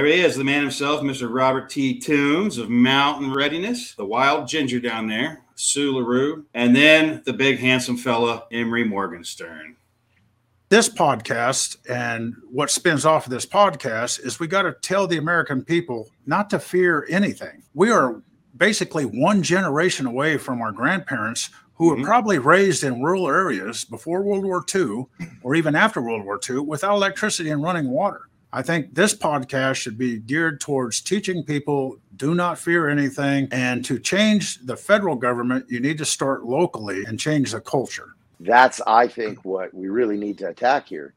There he is, the man himself, Mr. Robert T. Toombs of Mountain Readiness, the wild ginger down there, Seaux Larreau, and then the big handsome fella, Imri Morgenstern. This podcast and what spins off of this podcast is we got to tell the American people not to fear anything. We are basically one generation away from our grandparents who were mm-hmm. probably raised in rural areas before World War II or even after World War II without electricity and running water. I think this podcast should be geared towards teaching people do not fear anything. And to change the federal government, you need to start locally and change the culture. That's, I think, what we really need to attack here